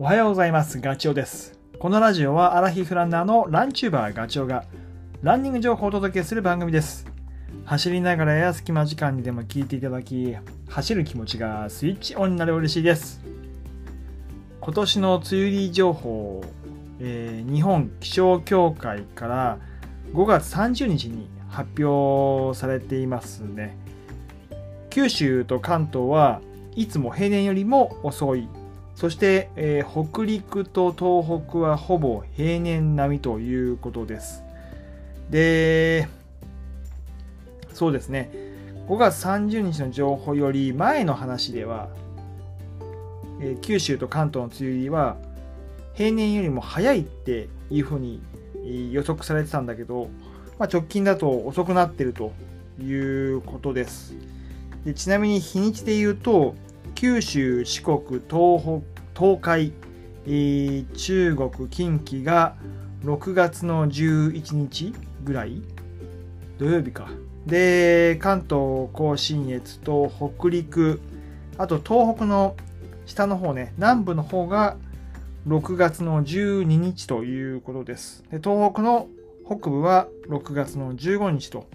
おはようございます。ガチョウです。このラジオはアラヒフランナーのランチューバーガチョウがランニング情報をお届けする番組です。走りながらや隙間時間にでも聞いていただき、走る気持ちがスイッチオンになる嬉しいです。今年の梅雨入り情報、えー日本気象協会から5月30日に発表されていますね。九州と関東はいつも平年よりも遅いそして、えー北陸と東北はほぼ平年並みということです。で、そうですね、5月30日の情報より前の話では、えー九州と関東の梅雨入りは平年よりも早いっていうふうに予測されてたんだけど、まあ、直近だと遅くなってるということです。でちなみに日にちで言うと九州四国東北東海、えー中国近畿が6月の11日ぐらい土曜日か。で関東甲信越と北陸あと東北の下の方ね南部の方が6月の12日ということです。で東北の北部は6月の15日と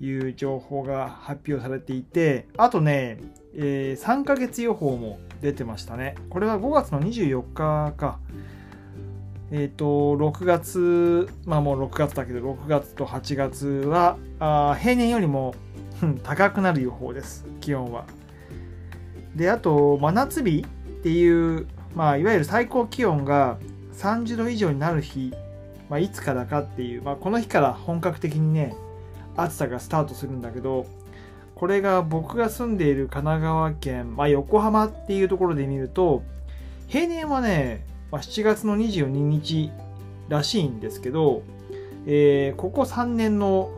いう情報が発表されていて、あとね、えー3ヶ月予報も出てましたね。これは5月の24日か。えっ、と、6月、まあもう6月だけど、6月と8月は、あ平年よりも高くなる予報です、気温は。で、あと、真夏日っていう、まあ、いわゆる最高気温が30度以上になる日、まあ、いつからかっていう、まあ、この日から本格的にね、暑さがスタートするんだけどこれが僕が住んでいる神奈川県、まあ、横浜っていうところで見ると平年はね、まあ、7月の22日らしいんですけど、えーここ3年の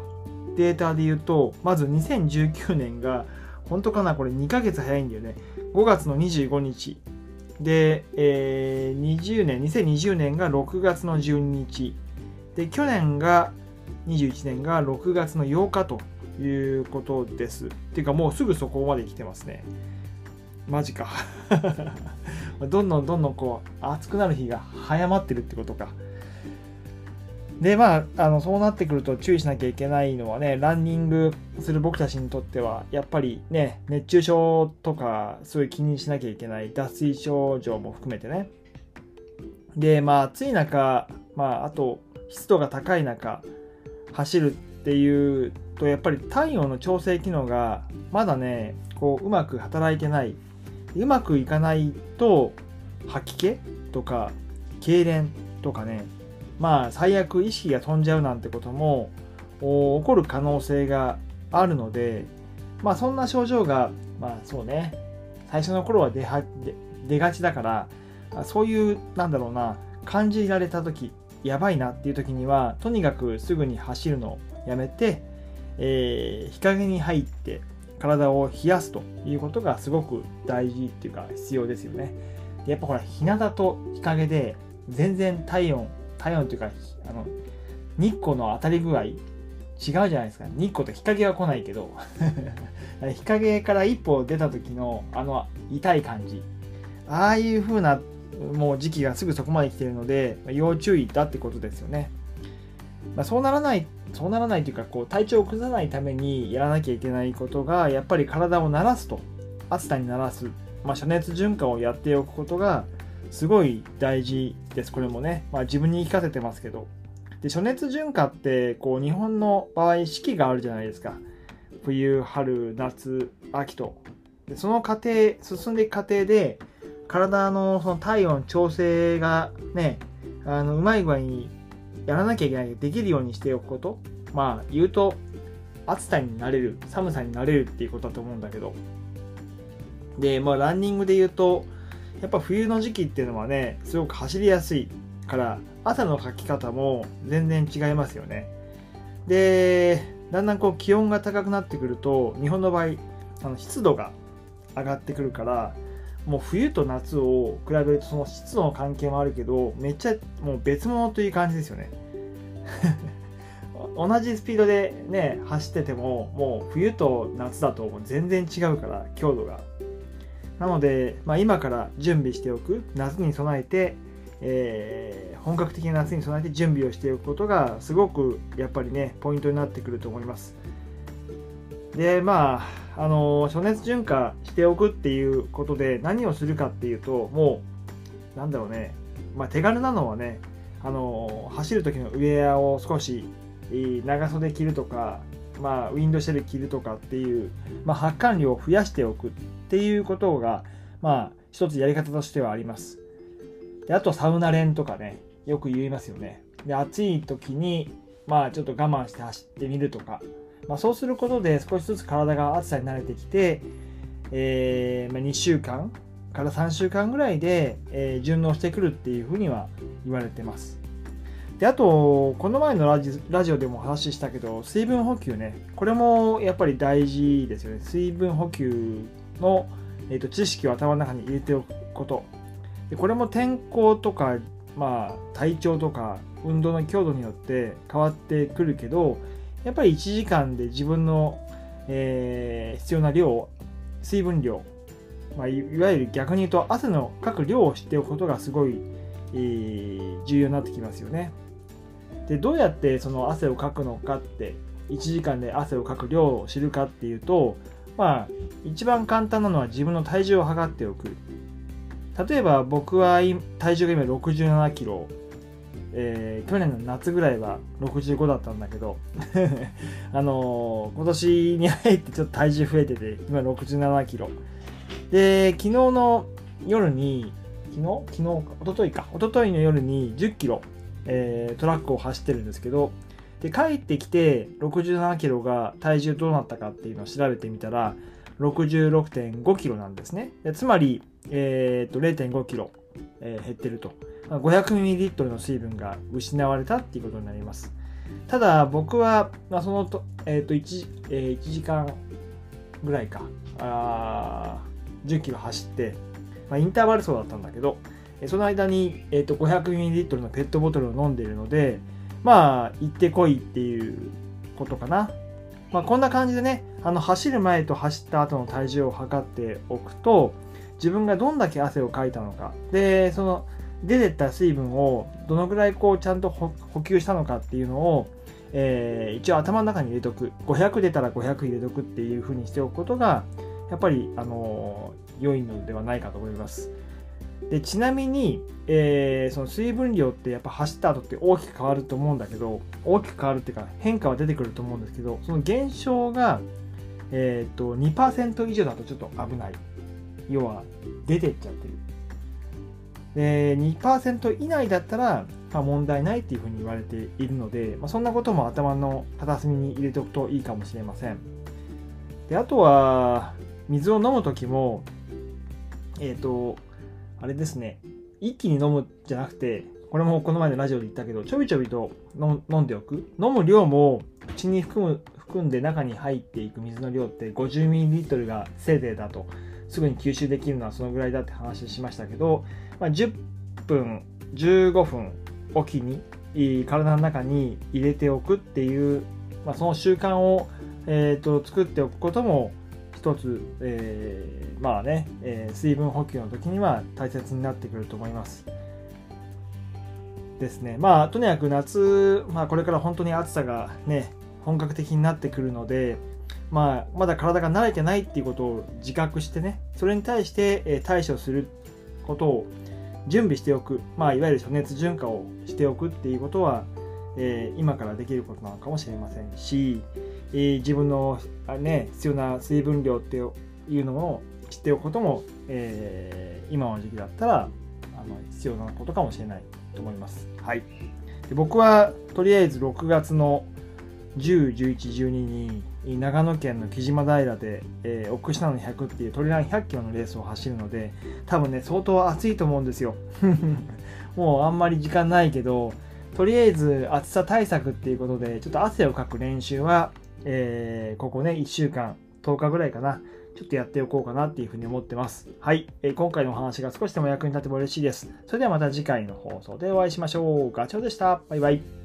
データで言うとまず2019年が本当かなこれ2ヶ月早いんだよね。5月の25日。で、えー20年2020年が6月の12日。で去年が21年が6月の8日と。いうことです。っていうかもうすぐそこまで来てますね。マジか。どんどんどんどんこう暑くなる日が早まってるってことか。でまああのそうなってくると注意しなきゃいけないのはねランニングする僕たちにとってはやっぱりね熱中症とかそういう気にしなきゃいけない脱水症状も含めてねでまあ暑い中まああと湿度が高い中走るっていうとやっぱり体温の調整機能がまだねこううまく働いてない。うまくいかないと吐き気とか痙攣とかねまあ最悪意識が飛んじゃうなんてことも起こる可能性があるのでまあそんな症状がまあそうね最初の頃は出は出がちだからそういうなんだろうな感じられた時やばいなっていう時にはとにかくすぐに走るのをやめて、えー日陰に入って体を冷やすということがすごく大事っていうか必要ですよね。やっぱほら日向と日陰で全然体温体温というかあの日光の当たり具合違うじゃないですか日光と日陰は来ないけど 日陰から一歩出た時のあの痛い感じああいう風なもう時期がすぐそこまで来てるので要注意だってことですよね。まあ、そうならないそうならないというかこう体調を崩さないためにやらなきゃいけないことがやっぱり体を慣らすと。暑さに慣らす、まあ、遮熱循環をやっておくことがすごい大事です。これもね、まあ、自分に言い聞かせてますけど。で暑熱循環ってこう日本の場合四季があるじゃないですか。冬春夏秋と。でその過程進んでいく過程で体のその体温調整がねあのうまい具合にやらなきゃいけないできるようにしておくこと。まあ言うと暑さになれる寒さになれるっていうことだと思うんだけど。でまあランニングで言うとやっぱ冬の時期っていうのはねすごく走りやすいから朝の書き方も全然違いますよね。でだんだんこう気温が高くなってくると日本の場合あの湿度が上がってくるからもう冬と夏を比べるとその湿度の関係もあるけどめっちゃもう別物という感じですよね。同じスピードでね走っててももう冬と夏だともう全然違うから強度が。なので、まあ、今から準備しておく夏に備えて、えー、本格的な夏に備えて準備をしておくことがすごくやっぱりねポイントになってくると思います。でまああの暑熱順化しておくっていうことで何をするかっていうともうなんだろうね、まあ、手軽なのはねあの走る時のウェアを少し長袖着るとか、まあ、ウィンドシェル着るとかっていう、まあ、発汗量を増やしておくっていうことが、まあ、一つやり方としてはあります。であとサウナ連とかね、よく言いますよね。で暑い時に、まあ、ちょっと我慢して走ってみるとか、まあ、そうすることで少しずつ体が暑さに慣れてきて、えーまあ、2週間から3週間ぐらいで、えー、順応してくるっていうふうには言われてます。であと、この前のラジオでもお話ししたけど、水分補給ね、これもやっぱり大事ですよね。水分補給の、えーと、知識を頭の中に入れておくこと。でこれも天候とか、まあ、体調とか運動の強度によって変わってくるけど、やっぱり1時間で自分の、えー、必要な量、水分量、まあ、いわゆる逆に言うと汗のかく量を知っておくことがすごい、えー、重要になってきますよね。でどうやってその汗をかくのかって1時間で汗をかく量を知るかっていうとまあ一番簡単なのは自分の体重を測っておく例えば僕は体重が今67キロえー、去年の夏ぐらいは65だったんだけど あのー、今年に入ってちょっと体重増えてて今67キロ。で昨日の夜に昨日？昨日か。一昨日か。一昨日の夜に10キロ、えー、トラックを走ってるんですけどで帰ってきて67キロが体重どうなったかっていうのを調べてみたら66.5キロなんですね。でつまり、えー、と0.5キロ、えー、減ってると。500ml の水分が失われたっていうことになります。ただ僕は、まあ、そのと,、えー、と 1, えー、1時間ぐらいか。あ10キロ走って、まあ、インターバル走だったんだけど、その間に、えー、と 500ml のペットボトルを飲んでいるので、まあ、行ってこいっていうことかな。まあ、こんな感じでね、あの走る前と走った後の体重を測っておくと、自分がどんだけ汗をかいたのか、で、その出てった水分をどのぐらいこうちゃんと補給したのかっていうのを、えー、一応頭の中に入れとく。500出たら500入れとくっていうふうにしておくことが、やっぱり、あの良いのではないかと思います。でちなみに、えー、その水分量ってやっぱ走った後って大きく変わると思うんだけど大きく変わるっていうか変化は出てくると思うんですけどその減少が、えーと、2%以上だとちょっと危ない要は出てっちゃってるで2%以内だったら、まあ、問題ないっていうふうに言われているので、まあ、そんなことも頭の片隅に入れておくといいかもしれません。であとは水を飲む時もえっ、ー、とあれですね一気に飲むじゃなくてこれもこの前のラジオで言ったけどちょびちょびと飲んでおく。飲む量も口に含む含んで中に入っていく水の量って 50ml がせいぜいだと。すぐに吸収できるのはそのぐらいだって話しましたけど、まあ、10分15分おきに体の中に入れておくっていう、まあ、その習慣を、えーと作っておくことも一つ、えー、まあね、えー、水分補給の時には大切になってくると思います。ですね。まあ、とにかく夏、まあ、これから本当に暑さがね、本格的になってくるので、まあ、まだ体が慣れてないっていうことを自覚してね、それに対して、対処することを準備しておく、まあ、いわゆる暑熱順化をしておくっていうことは、えー、今からできることなのかもしれませんし、えー、自分の、ね、必要な水分量っていうのを知っておくことも、えー、今の時期だったらあの必要なことかもしれないと思います。はい、で僕はとりあえず6月の10、11、12に長野県の木島平で、えー、奥下の100っていうトリラン100キロのレースを走るので多分ね相当暑いと思うんですよ もうあんまり時間ないけどとりあえず暑さ対策っていうことでちょっと汗をかく練習はえー、ここね、1週間、10日ぐらいかな、ちょっとやっておこうかなっていうふうに思ってます。はい、えー、今回のお話が少しでも役に立てば嬉しいです。それではまた次回の放送でお会いしましょう。ガチョウでした。バイバイ。